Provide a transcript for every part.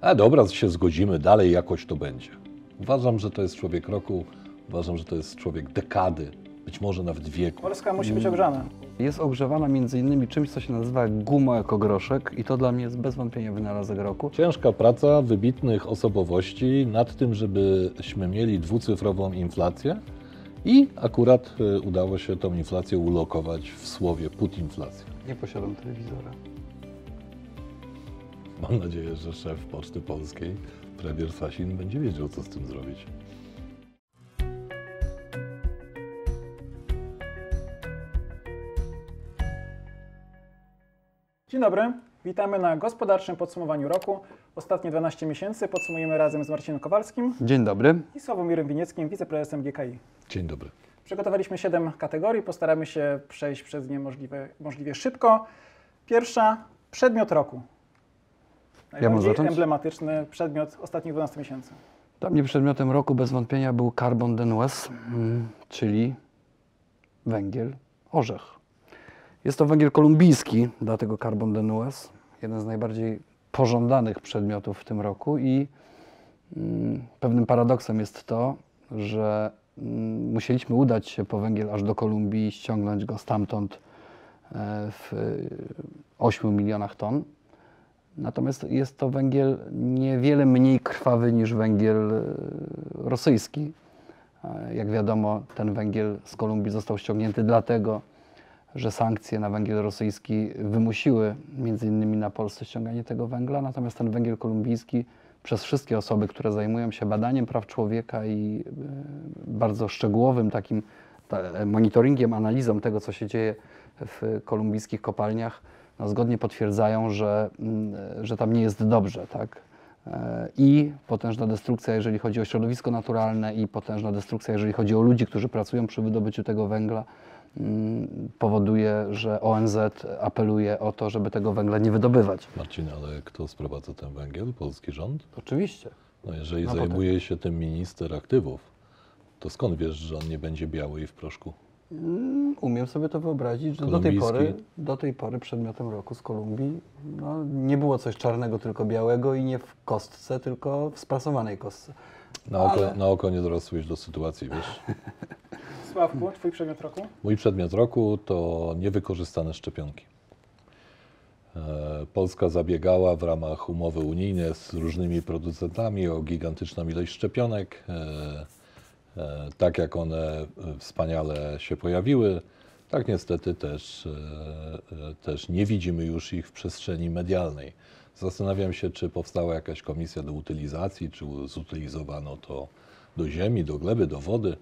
A dobra, się zgodzimy, dalej jakoś to będzie. Uważam, że to jest człowiek roku, uważam, że to jest człowiek dekady, być może nawet wieku. Polska musi być ogrzana. Jest ogrzewana między innymi czymś, co się nazywa guma jako groszek i to dla mnie jest bez wątpienia wynalazek roku. Ciężka praca wybitnych osobowości nad tym, żebyśmy mieli dwucyfrową inflację i akurat y, udało się tą inflację ulokować w słowie putinflacja. Nie posiadam telewizora. Mam nadzieję, że szef Poczty Polskiej, premier Sasin, będzie wiedział, co z tym zrobić. Dzień dobry, witamy na gospodarczym podsumowaniu roku. Ostatnie 12 miesięcy podsumujemy razem z Marcinem Kowalskim Dzień dobry. i Sławomirem Winieckim, wiceprezesem GKI. Dzień dobry. Przygotowaliśmy 7 kategorii, postaramy się przejść przez nie możliwe, możliwie szybko. Pierwsza, przedmiot roku. Najbardziej zacząć? emblematyczny przedmiot ostatnich 12 miesięcy. Dla mnie przedmiotem roku bez wątpienia był carbon denoues, mm, czyli węgiel orzech. Jest to węgiel kolumbijski, dlatego carbon denoues, jeden z najbardziej pożądanych przedmiotów w tym roku i mm, pewnym paradoksem jest to, że mm, musieliśmy udać się po węgiel aż do Kolumbii, ściągnąć go stamtąd e, w y, 8 milionach ton. Natomiast jest to węgiel niewiele mniej krwawy niż węgiel e, rosyjski. E, Jak wiadomo, ten węgiel z Kolumbii został ściągnięty dlatego, że sankcje na węgiel rosyjski wymusiły między innymi na Polsce ściąganie tego węgla, natomiast ten węgiel kolumbijski przez wszystkie osoby, które zajmują się badaniem praw człowieka i e, bardzo szczegółowym takim ta- monitoringiem, analizą tego, co się dzieje w kolumbijskich kopalniach, no, zgodnie potwierdzają, że, mm, że tam nie jest dobrze. Tak? E, I potężna destrukcja, jeżeli chodzi o środowisko naturalne, i potężna destrukcja, jeżeli chodzi o ludzi, którzy pracują przy wydobyciu tego węgla, mm, powoduje, że ONZ apeluje o to, żeby tego węgla nie wydobywać. Marcin, ale kto sprowadza ten węgiel? Polski rząd? Oczywiście. No jeżeli No zajmuje się tym minister aktywów, to skąd wiesz, że on nie będzie biały i w proszku? Mm, Umiem sobie to wyobrazić, że do tej, pory, do tej pory przedmiotem roku z Kolumbii no, nie było coś czarnego, tylko białego i nie w kostce, tylko w sprasowanej kostce. Na oko, Ale- na oko nie dorosłeś do sytuacji, wiesz? Sławku, twój przedmiot roku? Mój przedmiot roku to niewykorzystane szczepionki. E, Polska zabiegała w ramach umowy unijnej z różnymi producentami o gigantyczną ilość szczepionek. E, Tak jak one e, wspaniale się pojawiły, tak niestety też, e, też nie widzimy już ich w przestrzeni medialnej. Zastanawiam się, czy powstała jakaś komisja do utylizacji, czy zutylizowano to do ziemi, do gleby, do wody.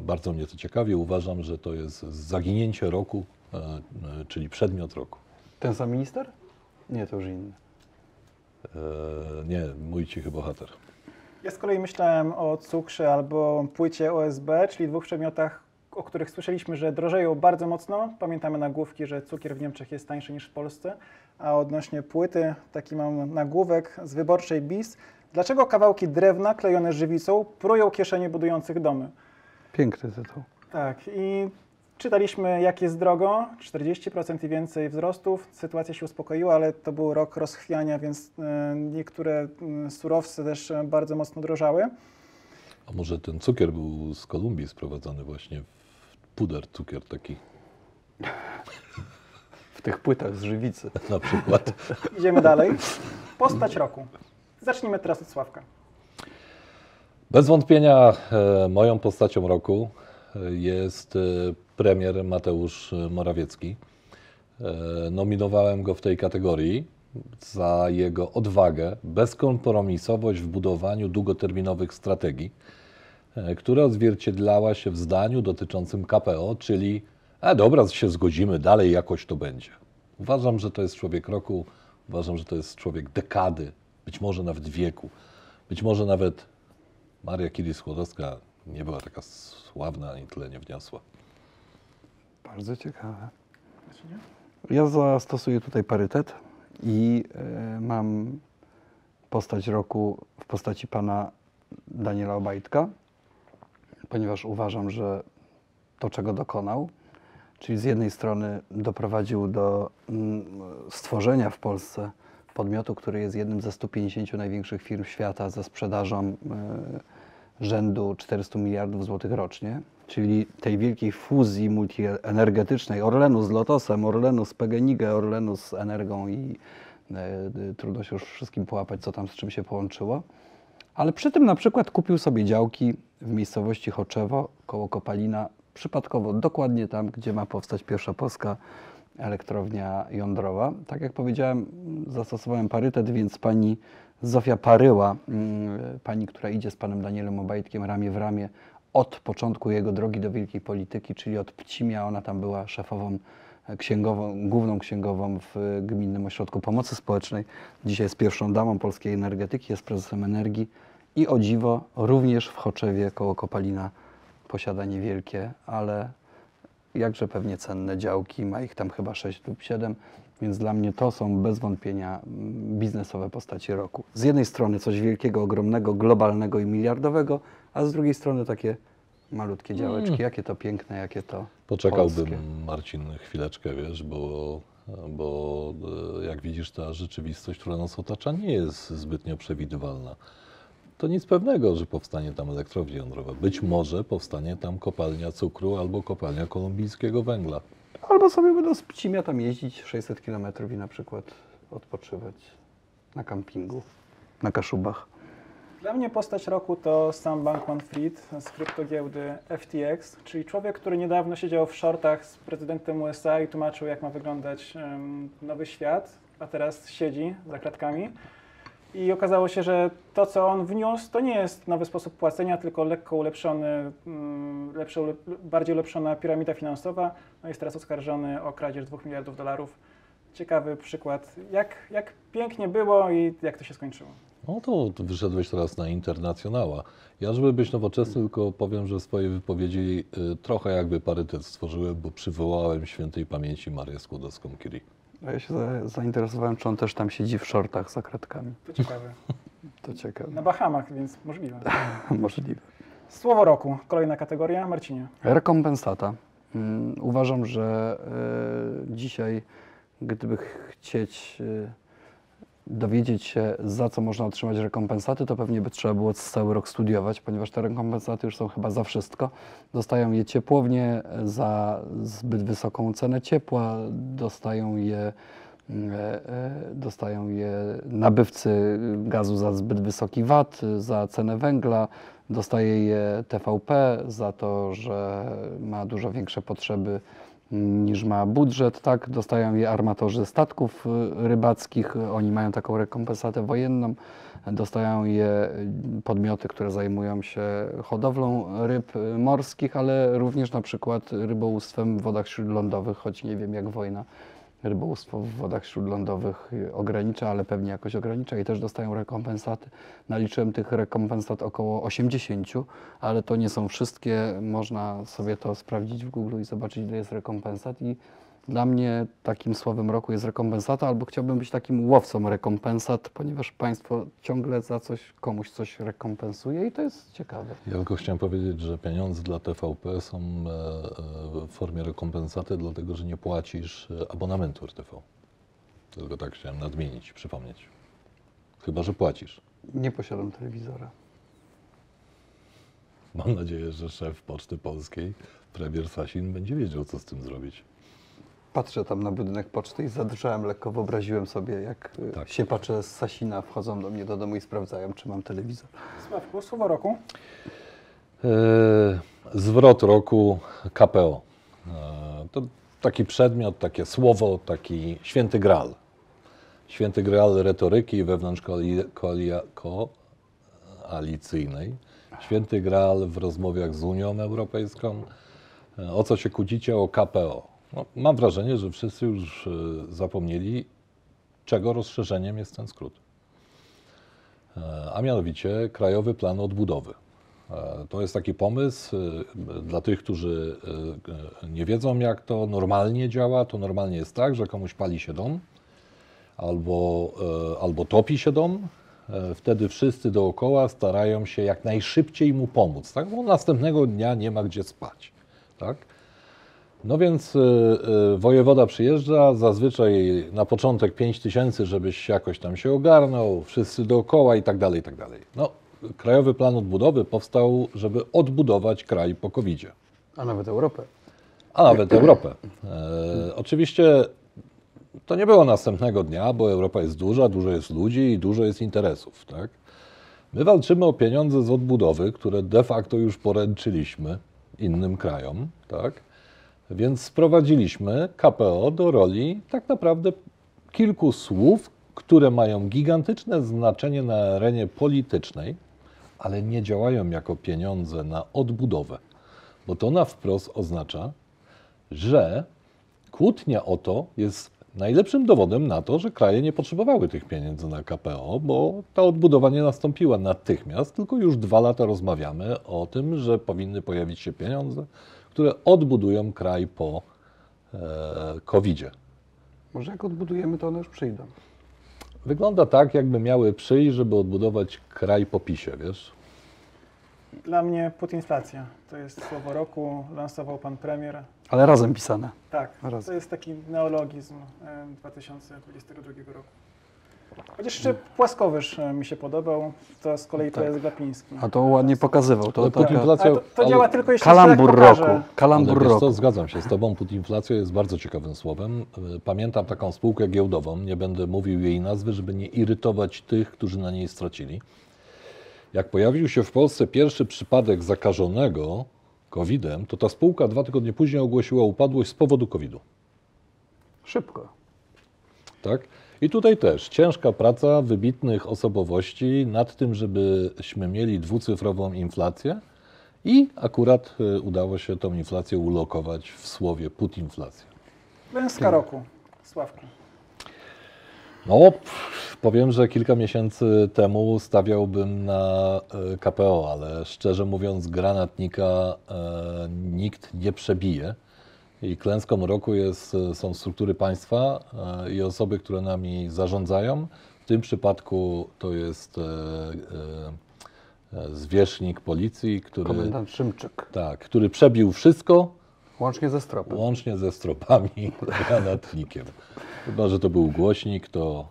Bardzo mnie to ciekawi. Uważam, że to jest zaginięcie roku, czyli przedmiot roku. Ten sam minister? Nie, to już inny. Nie, mój cichy bohater. Ja z kolei myślałem o cukrze albo płycie OSB, czyli dwóch przedmiotach, o których słyszeliśmy, że drożeją bardzo mocno. Pamiętamy nagłówki, że cukier w Niemczech jest tańszy niż w Polsce. A odnośnie płyty, taki mam nagłówek z wyborczej BIS. Dlaczego kawałki drewna klejone żywicą prują kieszenie budujących domy? Piękny tytuł. Tak, i czytaliśmy, jak jest drogo, 40% i więcej wzrostów. Sytuacja się uspokoiła, ale to był rok rozchwiania, więc e, niektóre mm, surowce też bardzo mocno drożały. A może ten cukier był z Kolumbii sprowadzony właśnie w puder cukier taki W tych płytach z żywicy. na przykład. Idziemy dalej. Postać roku. Zacznijmy teraz od Sławka. Bez wątpienia e, moją postacią roku jest e, premier Mateusz Morawiecki. E, Nominowałem go w tej kategorii za jego odwagę, bezkompromisowość w budowaniu długoterminowych strategii, e, która odzwierciedlała się w zdaniu dotyczącym KPO, czyli a dobra, się zgodzimy, dalej jakoś to będzie. Uważam, że to jest człowiek roku, uważam, że to jest człowiek dekady, być może nawet wieku, być może nawet Maria Curie-Skłodowska nie była taka sławna ani tyle nie wniosła. Bardzo ciekawe. Ja zastosuję tutaj parytet i e, mam postać roku w postaci pana Daniela Obajtka, ponieważ uważam, że to, czego dokonał, czyli z jednej strony doprowadził do mm, stworzenia w Polsce podmiotu, który jest jednym ze 150 największych firm świata ze sprzedażą e, rzędu 400 miliardów złotych rocznie, czyli tej wielkiej fuzji multienergetycznej Orlenu z Lotosem, Orlenu z PGNiG, Orlenu z Energią i e, trudno się już wszystkim połapać, co tam z czym się połączyło. Ale przy tym na przykład kupił sobie działki w miejscowości Choczewo koło Kopalina, przypadkowo dokładnie tam, gdzie ma powstać pierwsza polska elektrownia jądrowa. Tak jak powiedziałem, zastosowałem parytet, więc pani Zofia Paryła, mm, pani, która idzie z panem Danielem Obajtkiem ramię w ramię od początku jego drogi do wielkiej polityki, czyli od Pcimia, ona tam była szefową księgową, główną księgową w Gminnym Ośrodku Pomocy Społecznej. Dzisiaj jest pierwszą damą polskiej energetyki, jest prezesem energii. I o dziwo również w Choczewie koło Kopalina posiada niewielkie, ale jakże pewnie cenne działki, ma ich tam chyba 6 lub 7, więc dla mnie to są bez wątpienia mm, biznesowe postaci roku. Z jednej strony coś wielkiego, ogromnego, globalnego i miliardowego, a z drugiej strony takie malutkie działeczki. Jakie to piękne, jakie to Poczekałbym, polskie. Marcin, chwileczkę, wiesz, bo, bo e, jak widzisz, ta rzeczywistość, która nas otacza, nie jest zbytnio przewidywalna. To nic pewnego, że powstanie tam elektrownia jądrowa. Być może powstanie tam kopalnia cukru albo kopalnia kolumbijskiego węgla. Albo sobie będą z Pcimia tam jeździć 600 km i na przykład odpoczywać na kampingu, na Kaszubach. Dla mnie postać roku to Sam Bankman-Fried z kryptogiełdy FTX, czyli człowiek, który niedawno siedział w shortach z prezydentem USA i tłumaczył, jak ma wyglądać em, nowy świat, a teraz siedzi za kratkami. I okazało się, że to, co on wniósł, to nie jest nowy sposób płacenia, tylko lekko ulepszony, mm, lepsze, bardziej ulepszona piramida finansowa. No jest teraz oskarżony o kradzież 2 miliardów dolarów. Ciekawy przykład, jak, jak pięknie było i jak to się skończyło. No to wyszedłeś teraz na internacjonała. Ja, żeby być nowoczesny, tylko powiem, że w swojej wypowiedzi y, trochę jakby parytet stworzyłem, bo przywołałem świętej pamięci Marię Skłodowską-Curie. A ja się za, zainteresowałem, czy on też tam siedzi w shortach za kratkami. To ciekawe. To ciekawe. Na Bahamach, więc możliwe. Możliwe. Słowo roku, kolejna kategoria. Marcinie. Rekompensata. Mm, Uważam, że e, dzisiaj, gdyby chcieć e, dowiedzieć się, za co można otrzymać rekompensaty, to pewnie by trzeba było cały rok studiować, ponieważ te rekompensaty już są chyba za wszystko. Dostają je ciepłownie za zbyt wysoką cenę ciepła, dostają je, mm, e, e, dostają je nabywcy gazu za zbyt wysoki VAT, za cenę węgla, dostaje je TVP za to, że ma dużo większe potrzeby niż ma budżet, tak? Dostają je armatorzy statków y, rybackich, oni mają taką rekompensatę wojenną, dostają je podmioty, które zajmują się hodowlą ryb y, morskich, ale również na przykład rybołówstwem w wodach śródlądowych, choć nie wiem jak wojna rybołówstwo w wodach śródlądowych ogranicza, ale pewnie jakoś ogranicza i też dostają rekompensaty. Naliczyłem tych rekompensat około 80, ale to nie są wszystkie. Można sobie to sprawdzić w Google i zobaczyć, ile jest rekompensat. I dla mnie takim słowem roku jest rekompensata, albo chciałbym być takim łowcą rekompensat, ponieważ państwo ciągle za coś, komuś coś rekompensuje i to jest ciekawe. Ja tylko chciałem powiedzieć, że pieniądze dla TVP są e, e, w formie rekompensaty, dlatego że nie płacisz e, abonamentu RTV. Tylko tak chciałem nadmienić, przypomnieć. Chyba, że płacisz. Nie posiadam telewizora. Mam nadzieję, że szef Poczty Polskiej, premier Sasin, będzie wiedział, co z tym zrobić. Patrzę tam na budynek poczty i zadrżałem lekko, wyobraziłem sobie, jak y, Tak. się patrzę z Sasina, wchodzą do mnie do domu i sprawdzają, czy mam telewizor. Sławku, słowo roku. E, Zwrot roku KPO. E, To taki przedmiot, takie słowo, taki święty gral. Święty gral retoryki wewnątrz koalicyjnej. Święty gral w rozmowach z Unią Europejską. E, O co się kłócicie? O KPO. No, mam wrażenie, że wszyscy już e, zapomnieli, czego rozszerzeniem jest ten skrót. E, A mianowicie Krajowy Plan Odbudowy. E, To jest taki pomysł dla tych, którzy nie wiedzą, jak to normalnie działa. To normalnie jest tak, że komuś pali się dom albo, albo topi się dom. Wtedy wszyscy dookoła starają się jak najszybciej mu pomóc, tak? bo następnego dnia nie ma gdzie spać. Tak? No więc y, y, wojewoda przyjeżdża, zazwyczaj na początek 5 tysięcy, żebyś jakoś tam się ogarnął, wszyscy dookoła i tak dalej, i tak dalej. No, Krajowy Plan Odbudowy powstał, żeby odbudować kraj po covid -zie. A nawet Europę. a nawet Europę. E, oczywiście to nie było następnego dnia, bo Europa jest duża, dużo jest ludzi i dużo jest interesów. Tak? My walczymy o pieniądze z odbudowy, które de facto już poręczyliśmy innym krajom. Tak? Więc sprowadziliśmy KPO do roli tak naprawdę kilku słów, które mają gigantyczne znaczenie na arenie politycznej, ale nie działają jako pieniądze na odbudowę. Bo to na wprost oznacza, że kłótnia o to jest najlepszym dowodem na to, że kraje nie potrzebowały tych pieniędzy na KPO, bo ta odbudowa nie nastąpiła natychmiast, tylko już dwa lata rozmawiamy o tym, że powinny pojawić się pieniądze, które odbudują kraj po e, COVID-zie. Może jak odbudujemy, to one już przyjdą. Wygląda tak, jakby miały przyjść, żeby odbudować kraj po PiSie, wiesz? Dla mnie putinflacja to jest słowo roku, lansował pan premier. Ale razem pisane. Tak, Razem. to jest taki neologizm e, 2022 roku. Chociaż jeszcze płaskowyż e, mi się podobał, to z kolei to Tak. jest Glapiński. A to ładnie pokazywał. To Ale taka putinflacja- to, to działa tylko jeśli kalambur się tak roku. Kalambur roku. zgadzam się z Tobą, putinflacja jest bardzo ciekawym słowem. Y, Pamiętam taką spółkę giełdową, nie będę mówił jej nazwy, żeby nie irytować tych, którzy na niej stracili. Jak pojawił się w Polsce pierwszy przypadek zakażonego COVID-em, to ta spółka dwa tygodnie później ogłosiła upadłość z powodu COVID-u. Szybko. Tak? I tutaj też ciężka praca wybitnych osobowości nad tym, żebyśmy mieli dwucyfrową inflację i akurat y, udało się tą inflację ulokować w słowie putinflacja. Klęska roku, Sławku. No, powiem, że kilka miesięcy temu stawiałbym na e, KPO, ale szczerze mówiąc, granatnika e, nikt nie przebije. I klęską roku jest, e, są struktury państwa e, i osoby, które nami zarządzają. W tym przypadku to jest e, zwierzchnik policji, który, Komendant Szymczyk. tak, który przebił wszystko, Łącznie ze stropem. Łącznie ze stropami, granatnikiem. Chyba, że to był głośnik, to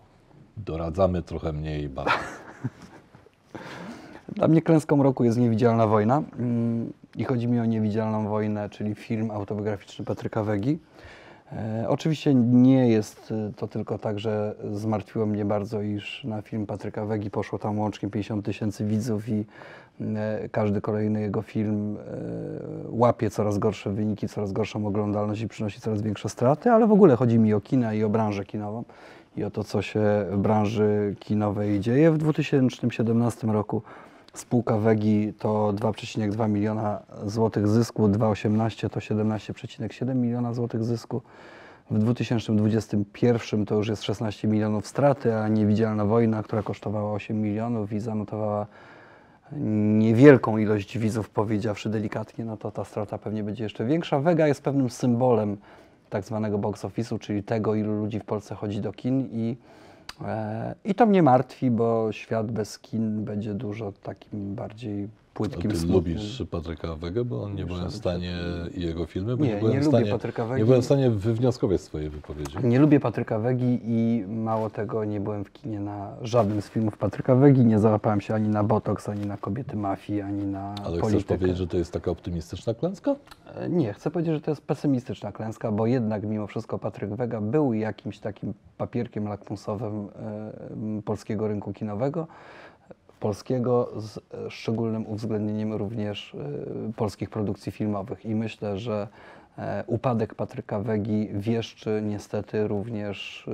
doradzamy trochę mniej bardziej. Dla mnie klęską roku jest Niewidzialna Wojna. Mm, I chodzi mi o Niewidzialną Wojnę, czyli film autobiograficzny Patryka Wegi. E, oczywiście nie jest e, to tylko tak, że zmartwiło mnie bardzo, iż na film Patryka Wegi poszło tam łącznie 50 tysięcy widzów i e, każdy kolejny jego film łapie coraz gorsze wyniki, coraz gorszą oglądalność i przynosi coraz większe straty, ale w ogóle chodzi mi o kina i o branżę kinową i o to, co się w branży kinowej dzieje. W 2017 roku spółka Wegi to 2,2 miliona złotych zysku, 2,18 to 17,7 miliona złotych zysku. W 2021 to już jest 16 milionów straty, a Niewidzialna Wojna, która kosztowała 8 milionów i zanotowała niewielką ilość widzów, powiedziawszy delikatnie, no to ta strata pewnie będzie jeszcze większa. Wega jest pewnym symbolem tak zwanego box office'u, czyli tego, ilu ludzi w Polsce chodzi do kin i, i to mnie martwi, bo świat bez kin będzie dużo takim bardziej A płytkim, ty smutnym. lubisz Patryka Wegę, bo nie byłem w stanie i jego filmy, bo Nie, nie, byłem nie w lubię stanie, nie byłem w stanie wywnioskować z twojej wypowiedzi. Nie lubię Patryka Wegi i mało tego, nie byłem w kinie na żadnym z filmów Patryka Wegi. Nie załapałem się ani na Botox, ani na Kobiety Mafii, ani na Ale chcesz politykę. powiedzieć, że to jest taka optymistyczna klęska? E, Nie, chcę powiedzieć, że to jest pesymistyczna klęska, bo jednak mimo wszystko Patryk Wega był jakimś takim papierkiem lakmusowym e, polskiego rynku kinowego, polskiego z e, szczególnym uwzględnieniem również e, polskich produkcji filmowych. I myślę, że e, upadek Patryka Wegi wieszczy niestety również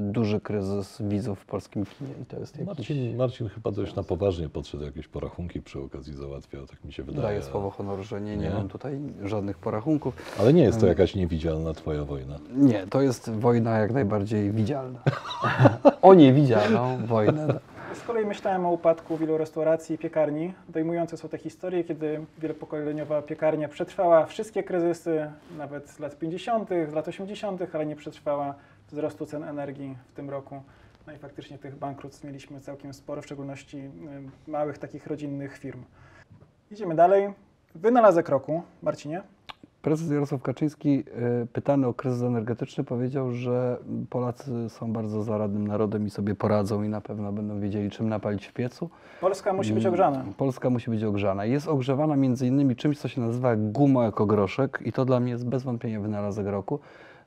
duży kryzys widzów w polskim kinie. I to jest jakiś... Marcin, Marcin chyba dość na poważnie podszedł, jakieś porachunki przy okazji załatwiał, tak mi się wydaje. Daję słowo honoru, że nie, nie Nie? mam tutaj żadnych porachunków. Ale nie jest to jakaś niewidzialna twoja wojna. Nie, to jest wojna jak najbardziej widzialna. o niewidzialną wojnę. Z kolei myślałem o upadku wielu restauracji i piekarni. Dojmujące są te historie, kiedy wielopokoleniowa piekarnia przetrwała wszystkie kryzysy, nawet z lat 50., z lat 80., ale nie przetrwała wzrostu cen energii w tym roku. No i faktycznie tych bankructw mieliśmy całkiem sporo, w szczególności małych takich rodzinnych firm. Idziemy dalej. Wynalazek roku, Marcinie. Prezes Jarosław Kaczyński, y, pytany o kryzys energetyczny, powiedział, że Polacy są bardzo zaradnym narodem i sobie poradzą i na pewno będą wiedzieli, czym napalić w piecu. Polska musi być Mm, ogrzana. Polska musi być ogrzana. Jest ogrzewana między innymi czymś, co się nazywa guma ekogroszek i to dla mnie jest bez wątpienia wynalazek roku.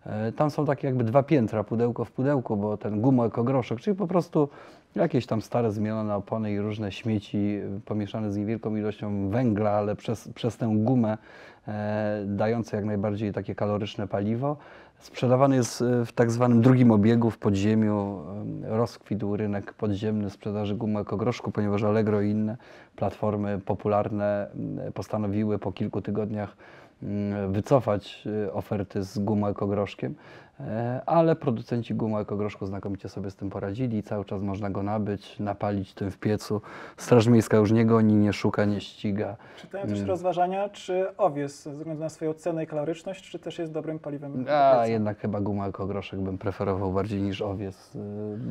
E, Tam są takie jakby dwa piętra, pudełko w pudełku, bo ten gumo ekogroszek, czyli po prostu jakieś tam stare zmielone opony i różne śmieci y, pomieszane z niewielką ilością węgla, ale przez, przez tę gumę e, dające jak najbardziej takie kaloryczne paliwo. Sprzedawany jest e, w tak zwanym drugim obiegu w podziemiu. e, Rozkwitł rynek podziemny sprzedaży gumy ekogroszku, ponieważ Allegro i inne platformy popularne postanowiły po kilku tygodniach wycofać y, oferty z gumą ekogroszkiem, e, ale producenci gumy ekogroszku znakomicie sobie z tym poradzili i cały czas można go nabyć, napalić tym w piecu. Straż Miejska już nie goni, nie szuka, nie ściga. Czytałem też Mm. rozważania, czy owies ze względu na swoją cenę i kaloryczność, czy też jest dobrym paliwem do A jednak chyba guma ekogroszek bym preferował bardziej niż owiec, y,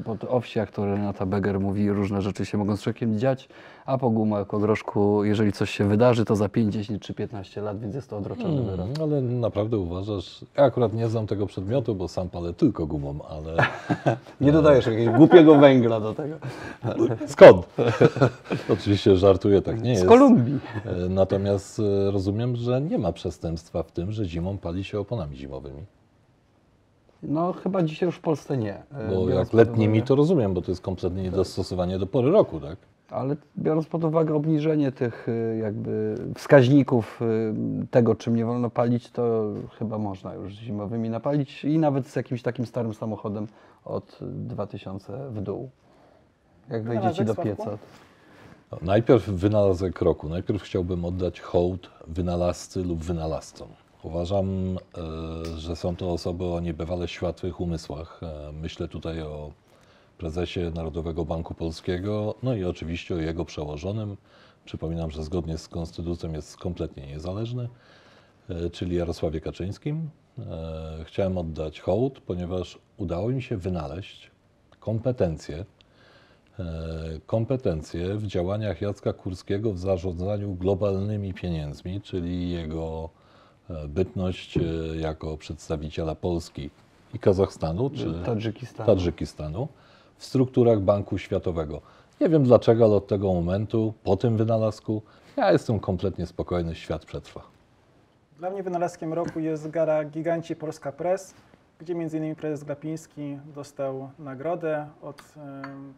bo to owsia, które Renata Beger mówi, różne rzeczy się mogą z człowiekiem dziać, a po gumu ekogroszku, jeżeli coś się wydarzy, to za 5, 10 czy 15 lat, więc jest to odroczony wyrok. Mm, ale naprawdę uważasz, ja akurat nie znam tego przedmiotu, bo sam palę tylko gumą, ale Nie dodajesz jakiegoś głupiego węgla do tego. skąd? Oczywiście żartuję, tak nie Z jest. Kolumbii. E, Natomiast e, rozumiem, że nie ma przestępstwa w tym, że zimą pali się oponami zimowymi. No chyba dzisiaj już w Polsce nie. e, Bo biorąc jak letnimi uwagę- to rozumiem, bo to jest kompletnie niedostosowanie do pory roku, tak? Ale biorąc pod uwagę obniżenie tych y, jakby wskaźników y, tego, czym nie wolno palić, to chyba można już zimowymi napalić i nawet z jakimś takim starym samochodem od 2000 w dół. Jak wejdzie ci do pieca. No, Najpierw wynalazek roku. Najpierw chciałbym oddać hołd wynalazcy lub wynalazcom. Uważam, e, że są to osoby o niebywale światłych umysłach. E, Myślę tutaj o prezesie Narodowego Banku Polskiego, no i oczywiście o jego przełożonym. Przypominam, że zgodnie z konstytucją jest kompletnie niezależny, e, czyli Jarosławie Kaczyńskim. Chciałem oddać hołd, ponieważ udało mi się wynaleźć kompetencje, kompetencje w działaniach Jacka Kurskiego w zarządzaniu globalnymi pieniędzmi, czyli jego bytność e, jako przedstawiciela Polski i Kazachstanu, czy Tadżykistan. Tadżykistanu w strukturach Banku Światowego. Nie wiem dlaczego, ale od tego momentu, po tym wynalazku, ja jestem kompletnie spokojny, świat przetrwa. Dla mnie wynalazkiem roku jest gara Giganci Polska Press, gdzie m.in. prezes Glapiński dostał nagrodę od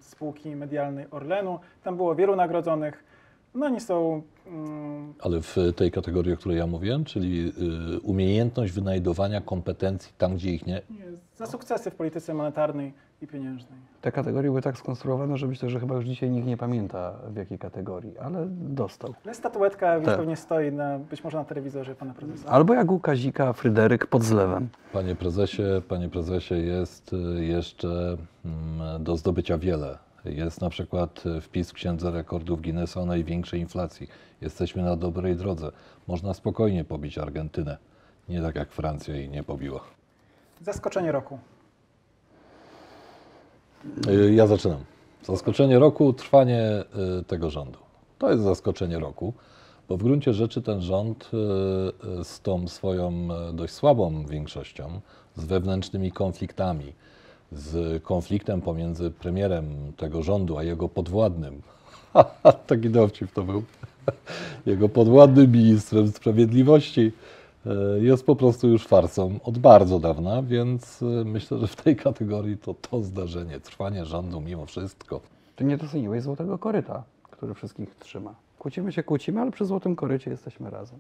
spółki medialnej Orlenu. Tam było wielu nagrodzonych. No oni są mm, Ale w tej kategorii, o której ja mówiłem, czyli y, umiejętność wynajdowania kompetencji tam, gdzie ich nie, nie, za sukcesy w polityce monetarnej i pieniężnej. Te kategorie były tak skonstruowane, że myślę, że chyba już dzisiaj nikt nie pamięta w jakiej kategorii, ale dostał. Ale statuetka więc Tak. pewnie stoi na, być może na telewizorze pana prezesa. Albo jak u Kazika Fryderyk pod zlewem. Panie prezesie, panie prezesie, jest y, jeszcze mm, do zdobycia wiele. Jest na przykład y, wpis w Księdze Rekordów Guinnessa o największej inflacji. Jesteśmy na dobrej drodze. Można spokojnie pobić Argentynę. Nie tak jak Francja jej nie pobiła. Zaskoczenie roku. Y, Ja zaczynam. Zaskoczenie roku, trwanie y, tego rządu. To jest zaskoczenie roku, bo w gruncie rzeczy ten rząd z tą swoją dość słabą większością, z wewnętrznymi konfliktami, z konfliktem pomiędzy premierem tego rządu a jego podwładnym, taki dowcip to był, jego podwładnym ministrem sprawiedliwości, y, jest po prostu już farsą od bardzo dawna, więc y, myślę, że w tej kategorii to to zdarzenie, trwanie rządu mimo wszystko. Ty nie doceniłeś złotego koryta, który wszystkich trzyma. Kłócimy się, kłócimy, ale przy złotym korycie jesteśmy razem.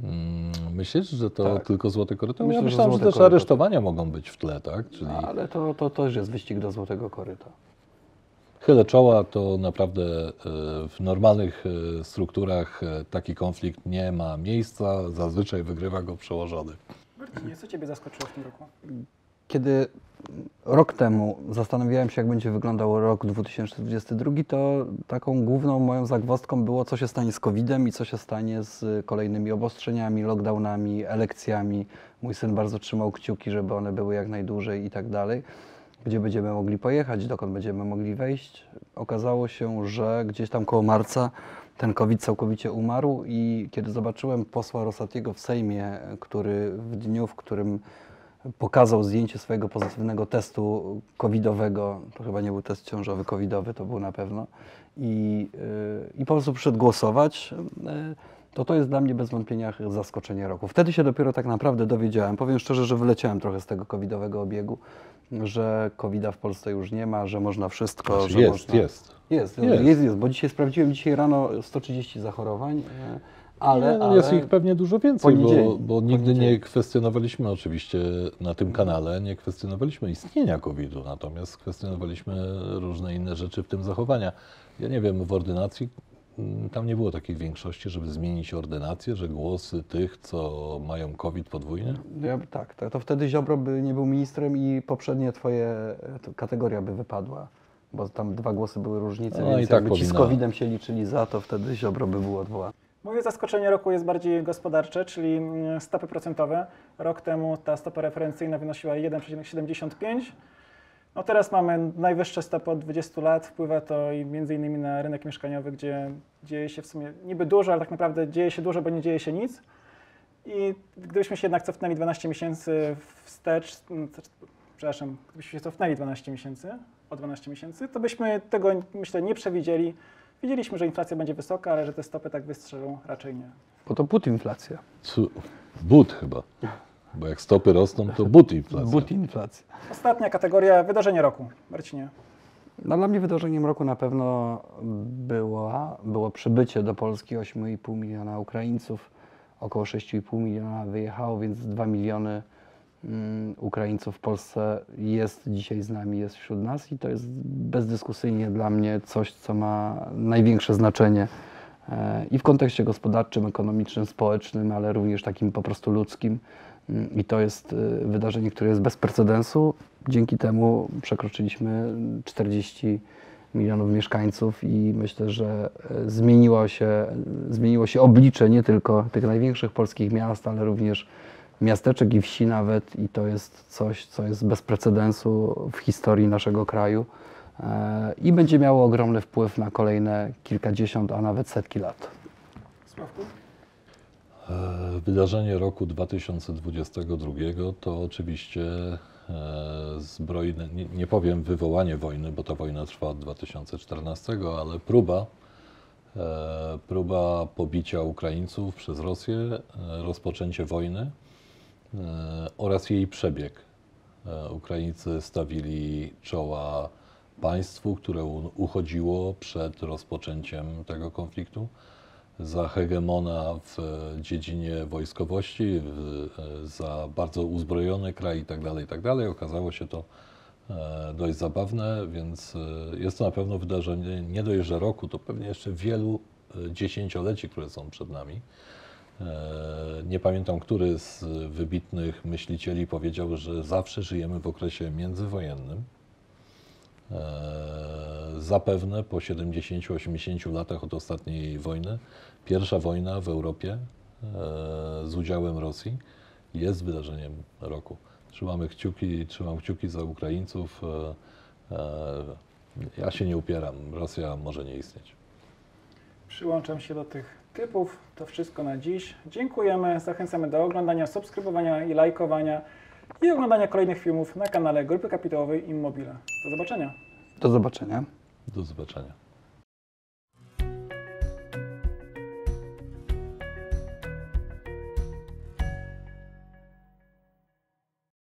Mm, Myślisz, że to Tak. tylko złote koryto? Myślę, ja że myślałem, że, złote też koryto. aresztowania mogą być w tle, tak? Czyli Ale to, to też jest wyścig do złotego koryta. chylę czoła, to naprawdę e, w normalnych e, strukturach e, taki konflikt nie ma miejsca, zazwyczaj wygrywa go przełożony. Marcinie, co Ciebie zaskoczyło w tym roku? Kiedy rok temu zastanawiałem się, jak będzie wyglądał rok 2022, to taką główną moją zagwozdką było, co się stanie z COVID-em i co się stanie z kolejnymi obostrzeniami, lockdownami, elekcjami. Mój syn bardzo trzymał kciuki, żeby one były jak najdłużej i tak dalej. Gdzie będziemy mogli pojechać, dokąd będziemy mogli wejść. Okazało się, że gdzieś tam koło marca ten COVID całkowicie umarł i kiedy zobaczyłem posła Rosatiego w Sejmie, który w dniu, w którym pokazał zdjęcie swojego pozytywnego testu covidowego, to chyba nie był test ciążowy covidowy, to był na pewno, i, yy, i po prostu przyszedł głosować, yy, to to jest dla mnie bez wątpienia zaskoczenie roku. Wtedy się dopiero tak naprawdę dowiedziałem, powiem szczerze, że wyleciałem trochę z tego covidowego obiegu, że covida w Polsce już nie ma, że można wszystko, Znaczy że jest, można... jest. Jest, Jest. jest, jest, bo dzisiaj sprawdziłem dzisiaj rano 130 zachorowań, e, ale, no ale Jest ich pewnie dużo więcej, bo, bo nigdy nie kwestionowaliśmy oczywiście na tym kanale, nie kwestionowaliśmy istnienia COVID-u, natomiast kwestionowaliśmy różne inne rzeczy, w tym zachowania. Ja nie wiem, w ordynacji mm, tam nie było takiej większości, żeby zmienić ordynację, że głosy tych, co mają COVID podwójny. ja, tak, to, to wtedy Ziobro by nie był ministrem i poprzednie twoje kategoria by wypadła, bo tam dwa głosy były różnice, No więc i tak jakby ci z powinna. COVID-em się liczyli za, to wtedy Ziobro by był odwołany. Moje zaskoczenie roku jest bardziej gospodarcze, czyli mm, stopy procentowe. Rok temu ta stopa referencyjna wynosiła 1,75. No teraz mamy najwyższe stopy od 20 lat. Wpływa to i między innymi na rynek mieszkaniowy, gdzie dzieje się w sumie niby dużo, ale tak naprawdę dzieje się dużo, bo nie dzieje się nic. I gdybyśmy się jednak cofnęli 12 miesięcy wstecz, mm, to- przepraszam, gdybyśmy się cofnęli 12 miesięcy, o 12 miesięcy, to byśmy tego myślę nie przewidzieli. Widzieliśmy, że inflacja będzie wysoka, ale że te stopy tak wystrzelą raczej nie. Bo to but inflacja. Cu- But chyba, bo jak stopy rosną, to but inflacja. But inflacja. Ostatnia kategoria wydarzenie roku. Marcinie. No, dla mnie wydarzeniem roku na pewno było, było przybycie do Polski 8,5 miliona Ukraińców. Około 6,5 miliona wyjechało, więc 2 miliony Ukraińców w Polsce jest dzisiaj z nami, jest wśród nas i to jest bezdyskusyjnie dla mnie coś, co ma największe znaczenie e, i w kontekście gospodarczym, ekonomicznym, społecznym, ale również takim po prostu ludzkim. Mm, I to jest y, wydarzenie, które jest bez precedensu. Dzięki temu przekroczyliśmy 40 milionów mieszkańców i myślę, że e, zmieniło się, zmieniło się oblicze nie tylko tych największych polskich miast, ale również miasteczek i wsi nawet i to jest coś, co jest bez precedensu w historii naszego kraju e, i będzie miało ogromny wpływ na kolejne kilkadziesiąt, a nawet setki lat. Sławku? E, Wydarzenie roku 2022 to oczywiście e, zbrojne, nie, nie powiem wywołanie wojny, bo ta wojna trwa od 2014, ale próba, próba pobicia Ukraińców przez Rosję, rozpoczęcie wojny oraz jej przebieg. E, Ukraińcy stawili czoła państwu, które uchodziło przed rozpoczęciem tego konfliktu za hegemona w e, dziedzinie wojskowości, e, za bardzo uzbrojony kraj i tak dalej, i tak. Okazało się to e, dość zabawne, więc e, jest to na pewno wydarzenie nie dość, że roku, to pewnie jeszcze wielu e, dziesięcioleci, które są przed nami. E, Nie pamiętam, który z wybitnych myślicieli powiedział, że zawsze żyjemy w okresie międzywojennym. E, Zapewne po 70-80 latach od ostatniej wojny, pierwsza wojna w Europie e, z udziałem Rosji jest wydarzeniem roku. Trzymamy kciuki, trzymam kciuki za Ukraińców. Ja się nie upieram, Rosja może nie istnieć. Przyłączam się do tych typów. To wszystko na dziś. Dziękujemy. Zachęcamy do oglądania, subskrybowania i lajkowania i oglądania kolejnych filmów na kanale Grupy Kapitałowej Immobile. Do zobaczenia. Do zobaczenia. Do zobaczenia.